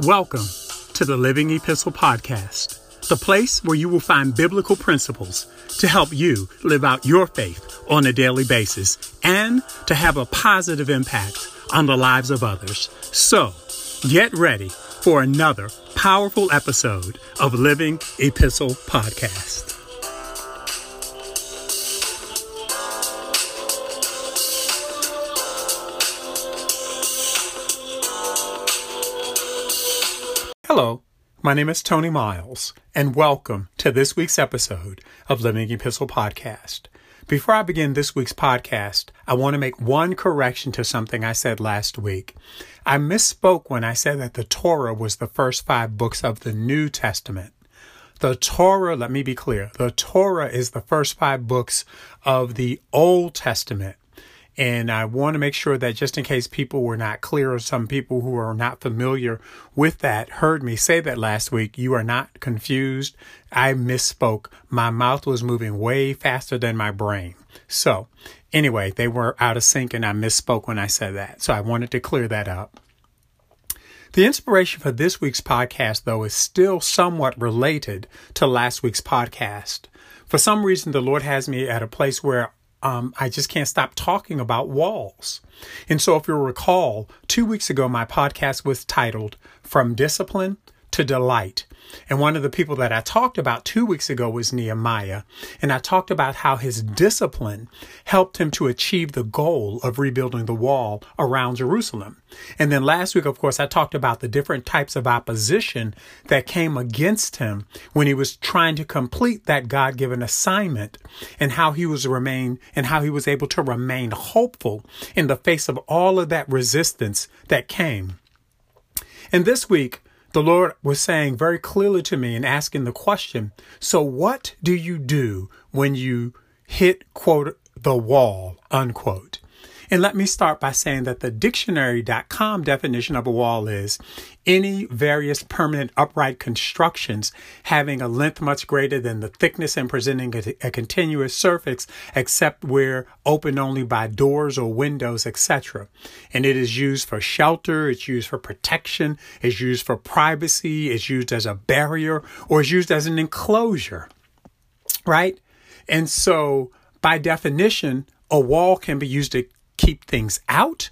Welcome to the Living Epistle Podcast, the place where you will find biblical principles to help you live out your faith on a daily basis and to have a positive impact on the lives of others. So, get ready for another powerful episode of Living Epistle Podcast. Hello, my name is Tony Miles, and welcome to this week's episode of Living Epistle Podcast. Before I begin this week's podcast, I want to make one correction to something I said last week. I misspoke when I said that the Torah was the first five books of the New Testament. The Torah, let me be clear, the Torah is the first five books of the Old Testament. And I want to make sure that just in case people were not clear or some people who are not familiar with that heard me say that last week, you are not confused. I misspoke. My mouth was moving way faster than my brain. So anyway, they were out of sync and I misspoke when I said that. So I wanted to clear that up. The inspiration for this week's podcast, though, is still somewhat related to last week's podcast. For some reason, the Lord has me at a place where um, I just can't stop talking about walls. And so, if you'll recall, two weeks ago, my podcast was titled From Discipline to Delight. And one of the people that I talked about two weeks ago was Nehemiah. And I talked about how his discipline helped him to achieve the goal of rebuilding the wall around Jerusalem. And then last week, of course, I talked about the different types of opposition that came against him when he was trying to complete that God given assignment and how he was remain and how he was able to remain hopeful in the face of all of that resistance that came. And this week, the Lord was saying very clearly to me and asking the question so, what do you do when you hit, quote, the wall, unquote? And let me start by saying that the dictionary.com definition of a wall is any various permanent upright constructions having a length much greater than the thickness and presenting a, a continuous surface except where open only by doors or windows, etc. And it is used for shelter, it's used for protection, it's used for privacy, it's used as a barrier, or it's used as an enclosure. Right? And so by definition, a wall can be used to keep things out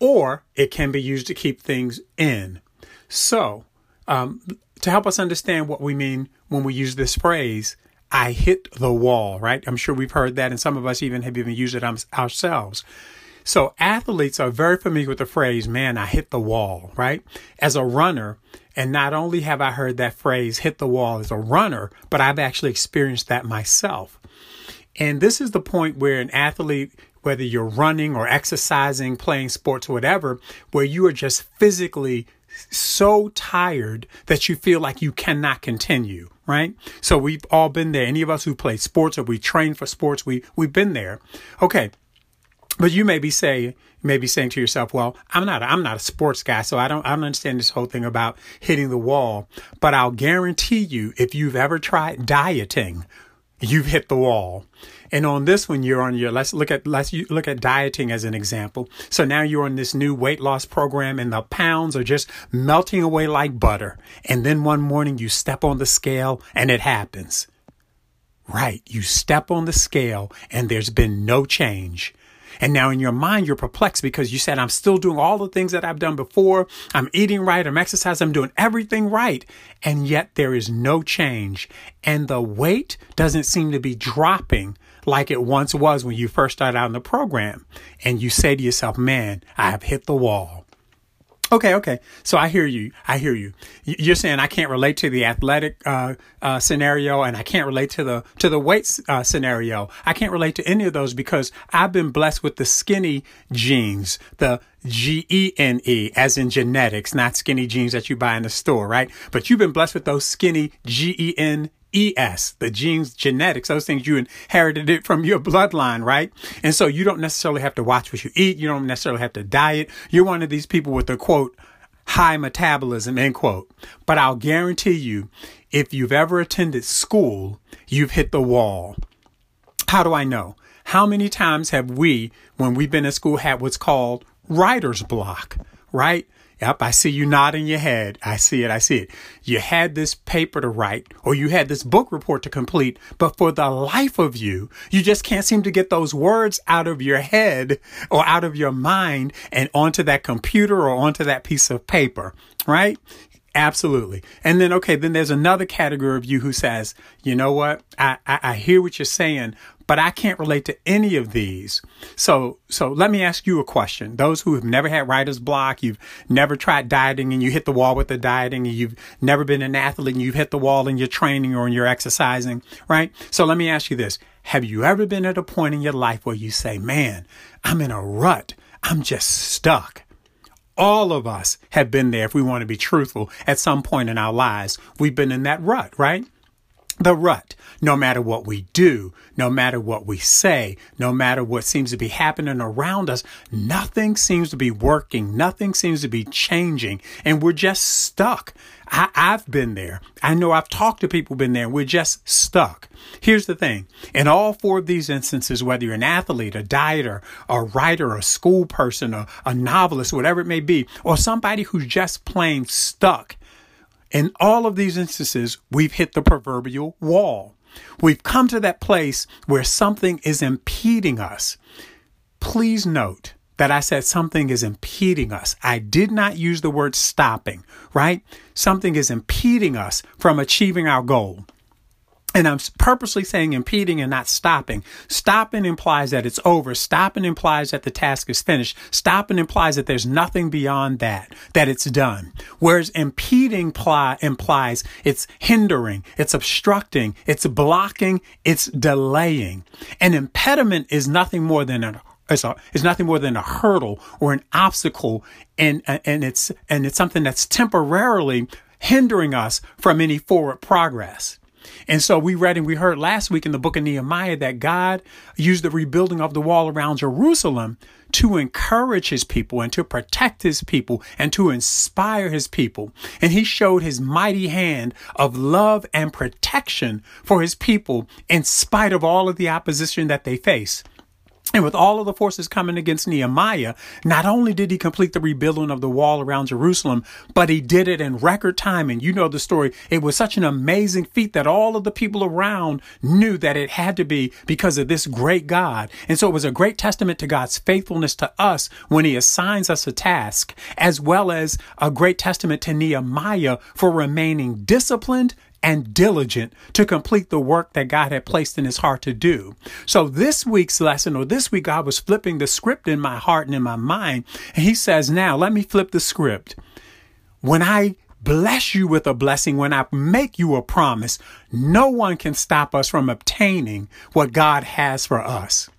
or it can be used to keep things in. So, um, to help us understand what we mean when we use this phrase, I hit the wall, right? I'm sure we've heard that, and some of us even have even used it ourselves. So, athletes are very familiar with the phrase, man, I hit the wall, right? As a runner, and not only have I heard that phrase, hit the wall as a runner, but I've actually experienced that myself. And this is the point where an athlete whether you're running or exercising, playing sports, or whatever, where you are just physically so tired that you feel like you cannot continue, right? So we've all been there. Any of us who play sports or we train for sports, we we've been there. Okay. But you may be saying, saying to yourself, well, I'm not, I'm not a sports guy, so I don't, I don't understand this whole thing about hitting the wall. But I'll guarantee you, if you've ever tried dieting, you've hit the wall. And on this one, you're on your, let's look at, let's look at dieting as an example. So now you're on this new weight loss program and the pounds are just melting away like butter. And then one morning you step on the scale and it happens. Right. You step on the scale and there's been no change. And now in your mind, you're perplexed because you said, I'm still doing all the things that I've done before. I'm eating right. I'm exercising. I'm doing everything right. And yet there is no change. And the weight doesn't seem to be dropping like it once was when you first started out in the program. And you say to yourself, man, I have hit the wall. Okay, okay. So I hear you. I hear you. You're saying I can't relate to the athletic uh, uh, scenario, and I can't relate to the to the weight uh, scenario. I can't relate to any of those because I've been blessed with the skinny genes, the G E N E, as in genetics, not skinny jeans that you buy in the store, right? But you've been blessed with those skinny G E N ES, the genes, genetics, those things you inherited it from your bloodline, right? And so you don't necessarily have to watch what you eat. You don't necessarily have to diet. You're one of these people with the quote, high metabolism, end quote. But I'll guarantee you, if you've ever attended school, you've hit the wall. How do I know? How many times have we, when we've been in school, had what's called writer's block, right? Yep, I see you nodding your head. I see it. I see it. You had this paper to write or you had this book report to complete, but for the life of you, you just can't seem to get those words out of your head or out of your mind and onto that computer or onto that piece of paper, right? Absolutely. And then, okay, then there's another category of you who says, you know what? I, I, I, hear what you're saying, but I can't relate to any of these. So, so let me ask you a question. Those who have never had writer's block, you've never tried dieting and you hit the wall with the dieting and you've never been an athlete and you've hit the wall in your training or in your exercising, right? So let me ask you this. Have you ever been at a point in your life where you say, man, I'm in a rut. I'm just stuck all of us have been there if we want to be truthful at some point in our lives. We've been in that rut, right? The rut. No matter what we do, no matter what we say, no matter what seems to be happening around us, nothing seems to be working. Nothing seems to be changing. And we're just stuck. I, have been there. I know I've talked to people been there. We're just stuck. Here's the thing. In all four of these instances, whether you're an athlete, a dieter, a writer, a school person, a, a novelist, whatever it may be, or somebody who's just plain stuck, in all of these instances, we've hit the proverbial wall. We've come to that place where something is impeding us. Please note that I said something is impeding us. I did not use the word stopping, right? Something is impeding us from achieving our goal. And I'm purposely saying impeding and not stopping. Stopping implies that it's over. Stopping implies that the task is finished. Stopping implies that there's nothing beyond that, that it's done. Whereas impeding pli- implies it's hindering, it's obstructing, it's blocking, it's delaying. An impediment is nothing more than a it's, a, it's nothing more than a hurdle or an obstacle and uh, and it's and it's something that's temporarily hindering us from any forward progress. And so we read and we heard last week in the book of Nehemiah that God used the rebuilding of the wall around Jerusalem to encourage his people and to protect his people and to inspire his people. And he showed his mighty hand of love and protection for his people in spite of all of the opposition that they face. And with all of the forces coming against Nehemiah, not only did he complete the rebuilding of the wall around Jerusalem, but he did it in record time. And you know the story. It was such an amazing feat that all of the people around knew that it had to be because of this great God. And so it was a great testament to God's faithfulness to us when he assigns us a task, as well as a great testament to Nehemiah for remaining disciplined and diligent to complete the work that God had placed in his heart to do. So this week's lesson, or this week, I was flipping the script in my heart and in my mind. And he says, now let me flip the script. When I bless you with a blessing, when I make you a promise, no one can stop us from obtaining what God has for us.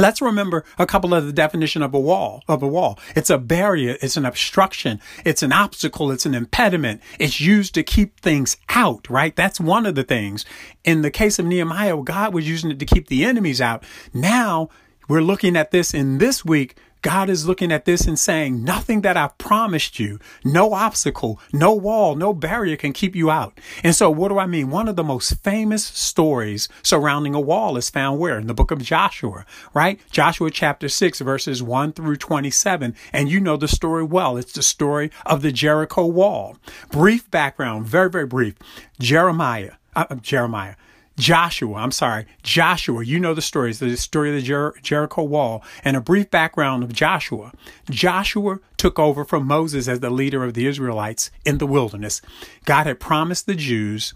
Let's remember a couple of the definition of a wall, of a wall. It's a barrier. It's an obstruction. It's an obstacle. It's an impediment. It's used to keep things out, right? That's one of the things. In the case of Nehemiah, God was using it to keep the enemies out. Now we're looking at this in this week God is looking at this and saying, nothing that I've promised you, no obstacle, no wall, no barrier can keep you out. And so what do I mean? One of the most famous stories surrounding a wall is found where? In the book of Joshua, right? Joshua chapter 6 verses 1 through 27. And you know the story well. It's the story of the Jericho wall. Brief background, very, very brief. Jeremiah, uh, Jeremiah. Joshua, I'm sorry, Joshua, you know the story. The story of the Jer- Jericho wall and a brief background of Joshua. Joshua took over from Moses as the leader of the Israelites in the wilderness. God had promised the Jews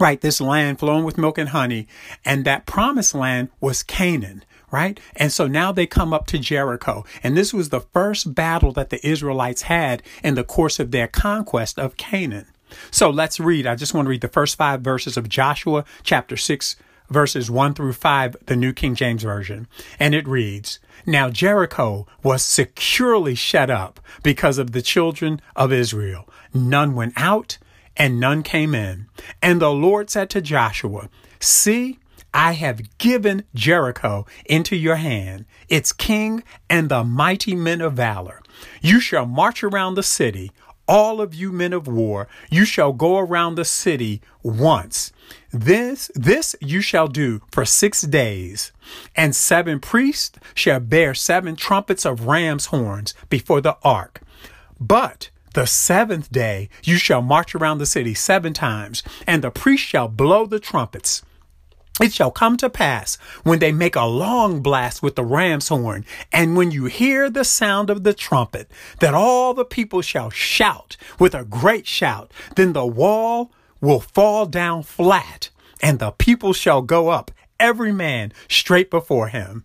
right, this land flowing with milk and honey, and that promised land was Canaan, right? And so now they come up to Jericho, and this was the first battle that the Israelites had in the course of their conquest of Canaan. So let's read. I just want to read the first five verses of Joshua chapter 6, verses 1 through 5, the New King James Version. And it reads, Now Jericho was securely shut up because of the children of Israel. None went out and none came in. And the Lord said to Joshua, See, I have given Jericho into your hand, its king and the mighty men of valor. You shall march around the city all of you men of war, you shall go around the city once. This, this you shall do for six days. And seven priests shall bear seven trumpets of ram's horns before the ark. But the seventh day you shall march around the city seven times, and the priest shall blow the trumpets. It shall come to pass when they make a long blast with the ram's horn, and when you hear the sound of the trumpet, that all the people shall shout with a great shout. Then the wall will fall down flat, and the people shall go up, every man straight before him.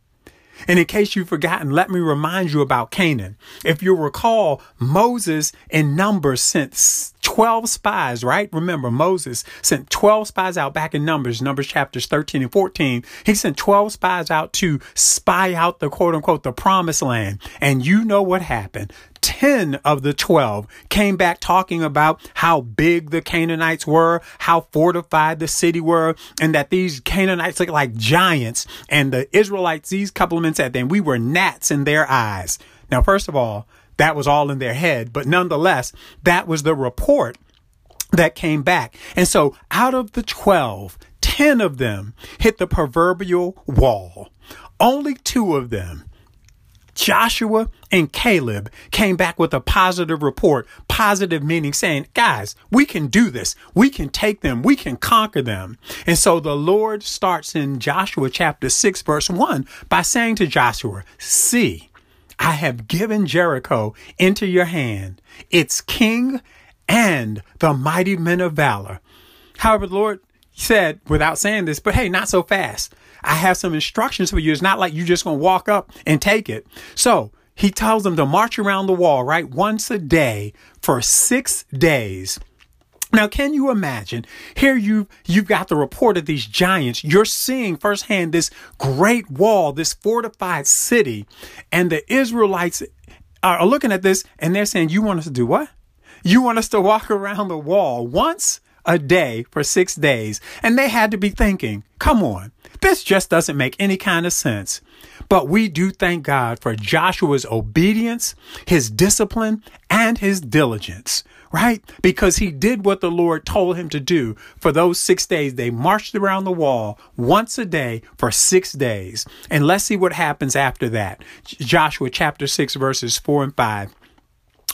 And in case you've forgotten, let me remind you about Canaan. If you recall, Moses in Numbers sent 12 spies, right? Remember, Moses sent 12 spies out back in Numbers, Numbers chapters 13 and 14. He sent 12 spies out to spy out the quote unquote the promised land. And you know what happened. 10 of the 12 came back talking about how big the Canaanites were, how fortified the city were, and that these Canaanites look like giants. And the Israelites, these couple of men said, then we were gnats in their eyes. Now, first of all, that was all in their head, but nonetheless, that was the report that came back. And so out of the 12, 10 of them hit the proverbial wall. Only two of them Joshua and Caleb came back with a positive report, positive meaning saying, guys, we can do this. We can take them. We can conquer them. And so the Lord starts in Joshua chapter 6, verse 1 by saying to Joshua, see, I have given Jericho into your hand, its king and the mighty men of valor. However, the Lord said, without saying this, but hey, not so fast. I have some instructions for you. It's not like you're just going to walk up and take it. So he tells them to march around the wall, right? Once a day for six days. Now, can you imagine? Here you've you've got the report of these giants. You're seeing firsthand this great wall, this fortified city, and the Israelites are looking at this and they're saying, "You want us to do what? You want us to walk around the wall once a day for six days?" And they had to be thinking, "Come on, this just doesn't make any kind of sense. But we do thank God for Joshua's obedience, his discipline, and his diligence, right? Because he did what the Lord told him to do for those six days. They marched around the wall once a day for six days. And let's see what happens after that. Joshua chapter 6, verses 4 and 5.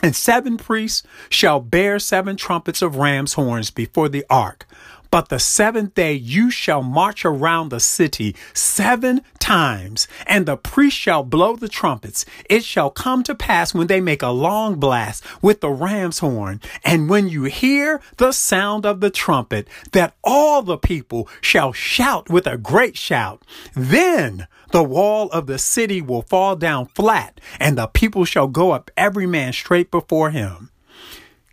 And seven priests shall bear seven trumpets of ram's horns before the ark. But the seventh day you shall march around the city seven times, and the priest shall blow the trumpets. It shall come to pass when they make a long blast with the ram's horn, and when you hear the sound of the trumpet, that all the people shall shout with a great shout. Then the wall of the city will fall down flat, and the people shall go up every man straight before him.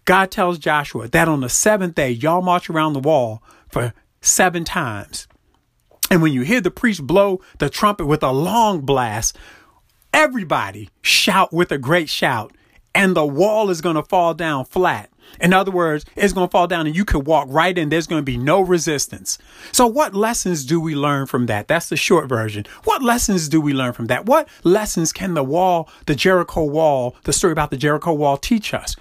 God tells Joshua that on the seventh day, y'all march around the wall for seven times. And when you hear the priest blow the trumpet with a long blast, everybody shout with a great shout, and the wall is going to fall down flat. In other words, it's going to fall down and you can walk right in. There's going to be no resistance. So what lessons do we learn from that? That's the short version. What lessons do we learn from that? What lessons can the wall, the Jericho wall, the story about the Jericho wall teach us?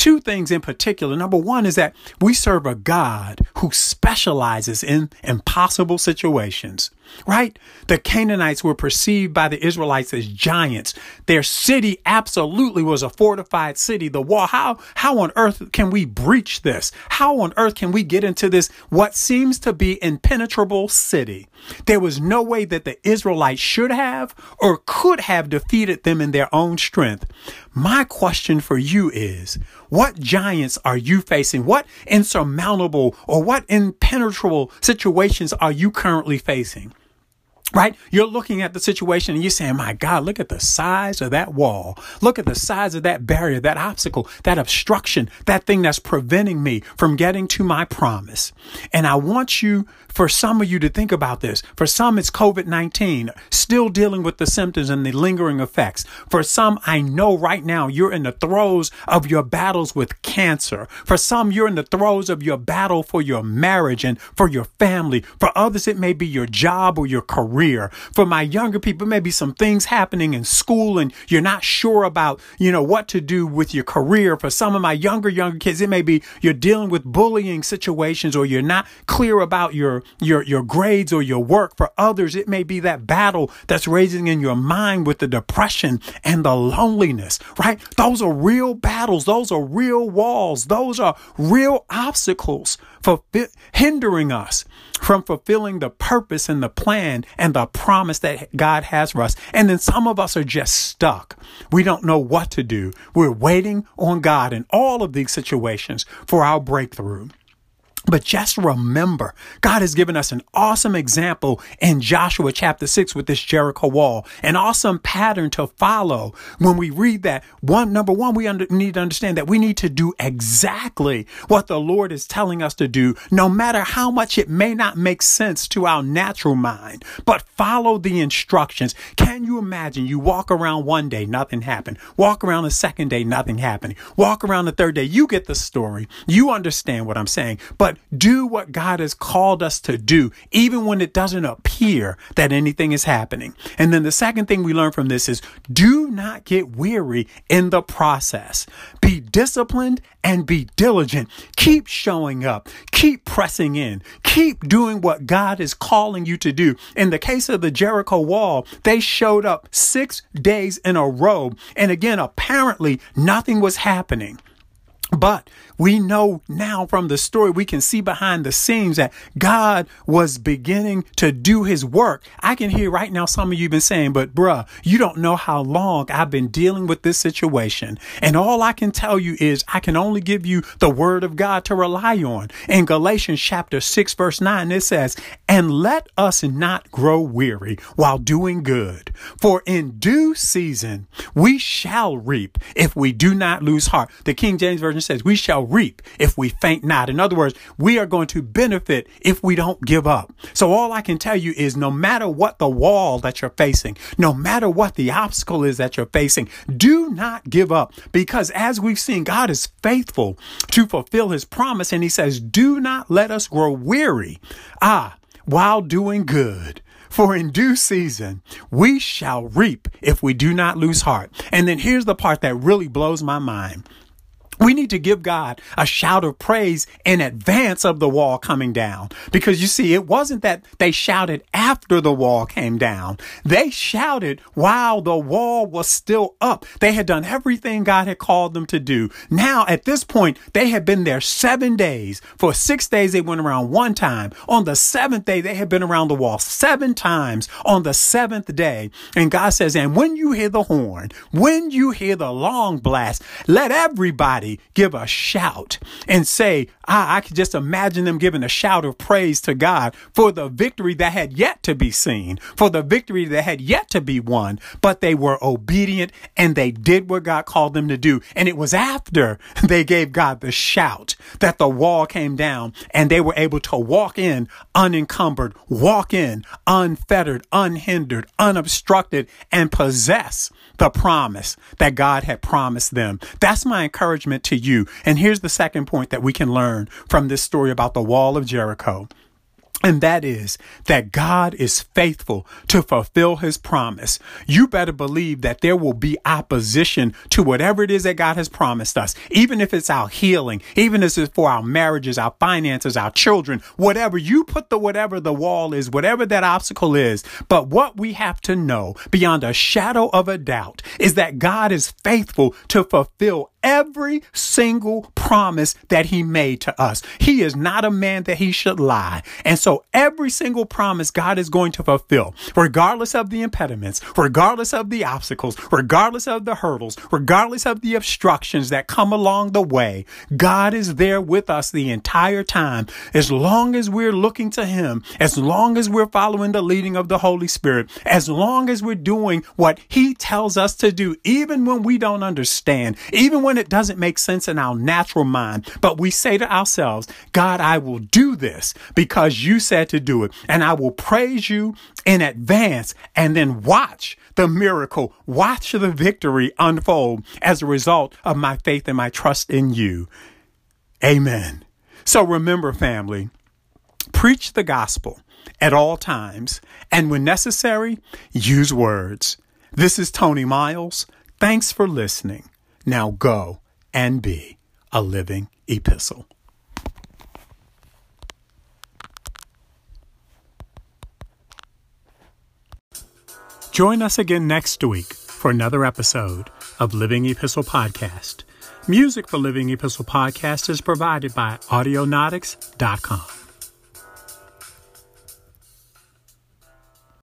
Two things in particular. Number one is that we serve a God who specializes in impossible situations right? The Canaanites were perceived by the Israelites as giants. Their city absolutely was a fortified city. The wall, how, how on earth can we breach this? How on earth can we get into this, what seems to be impenetrable city? There was no way that the Israelites should have or could have defeated them in their own strength. My question for you is, what giants are you facing? What insurmountable or what impenetrable situations are you currently facing? Right? You're looking at the situation and you're saying, my God, look at the size of that wall. Look at the size of that barrier, that obstacle, that obstruction, that thing that's preventing me from getting to my promise. And I want you for some of you to think about this. For some, it's COVID 19, still dealing with the symptoms and the lingering effects. For some, I know right now you're in the throes of your battles with cancer. For some, you're in the throes of your battle for your marriage and for your family. For others, it may be your job or your career career. For my younger people, maybe some things happening in school and you're not sure about, you know, what to do with your career. For some of my younger, younger kids, it may be you're dealing with bullying situations or you're not clear about your, your, your grades or your work. For others, it may be that battle that's raging in your mind with the depression and the loneliness, right? Those are real battles. Those are real walls. Those are real obstacles for hindering us from fulfilling the purpose and the plan and the promise that God has for us. And then some of us are just stuck. We don't know what to do. We're waiting on God in all of these situations for our breakthrough. But just remember, God has given us an awesome example in Joshua chapter 6 with this Jericho wall, an awesome pattern to follow. When we read that, one, number one, we under, need to understand that we need to do exactly what the Lord is telling us to do, no matter how much it may not make sense to our natural mind, but follow the instructions. Can you imagine you walk around one day, nothing happened. Walk around the second day, nothing happening. Walk around the third day, you get the story. You understand what I'm saying, but do what God has called us to do, even when it doesn't appear that anything is happening. And then the second thing we learn from this is do not get weary in the process. Be disciplined and be diligent. Keep showing up. Keep pressing in. Keep doing what God is calling you to do. In the case of the Jericho wall, they showed up six days in a row. And again, apparently nothing was happening. But we know now from the story, we can see behind the scenes that God was beginning to do his work. I can hear right now some of you been saying, but bruh, you don't know how long I've been dealing with this situation. And all I can tell you is I can only give you the word of God to rely on. In Galatians chapter 6, verse 9, it says, And let us not grow weary while doing good, for in due season we shall reap if we do not lose heart. The King James Version says, We shall reap if we faint not. In other words, we are going to benefit if we don't give up. So all I can tell you is no matter what the wall that you're facing, no matter what the obstacle is that you're facing, do not give up because as we've seen, God is faithful to fulfill his promise. And he says, do not let us grow weary. Ah, while doing good. For in due season we shall reap if we do not lose heart. And then here's the part that really blows my mind. We need to give God a shout of praise in advance of the wall coming down. Because you see, it wasn't that they shouted after the wall came down. They shouted while the wall was still up. They had done everything God had called them to do. Now, at this point, they had been there seven days. For six days, they went around one time. On the seventh day, they had been around the wall seven times on the seventh day. And God says, and when you hear the horn, when you hear the long blast, let everybody give a shout and say, I, I could just imagine them giving a shout of praise to God for the victory that had yet to be seen, for the victory that had yet to be won. But they were obedient and they did what God called them to do. And it was after they gave God the shout that the wall came down and they were able to walk in unencumbered, walk in unfettered, unhindered, unobstructed, and possess the promise that God had promised them. That's my encouragement to you. And here's the second point that we can learn from this story about the wall of Jericho. And that is that God is faithful to fulfill his promise. You better believe that there will be opposition to whatever it is that God has promised us, even if it's our healing, even if it's for our marriages, our finances, our children, whatever. You put the whatever the wall is, whatever that obstacle is. But what we have to know beyond a shadow of a doubt is that God is faithful to fulfill every single promise that he made to us. He is not a man that he should lie. And so every single promise God is going to fulfill, regardless of the impediments, regardless of the obstacles, regardless of the hurdles, regardless of the obstructions that come along the way, God is there with us the entire time. As long as we're looking to him, as long as we're following the leading of the Holy Spirit, as long as we're doing what he tells us to do, even when we don't understand, even when it doesn't make sense in our natural mind, but we say to ourselves, God, I will do this because you said to do it. And I will praise you in advance and then watch the miracle, watch the victory unfold as a result of my faith and my trust in you. Amen. So remember, family, preach the gospel at all times, and when necessary, use words. This is Tony Miles. Thanks for listening. Now go and be a living epistle. Join us again next week for another episode of Living Epistle Podcast. Music for Living Epistle Podcast is provided by Audionautix.com.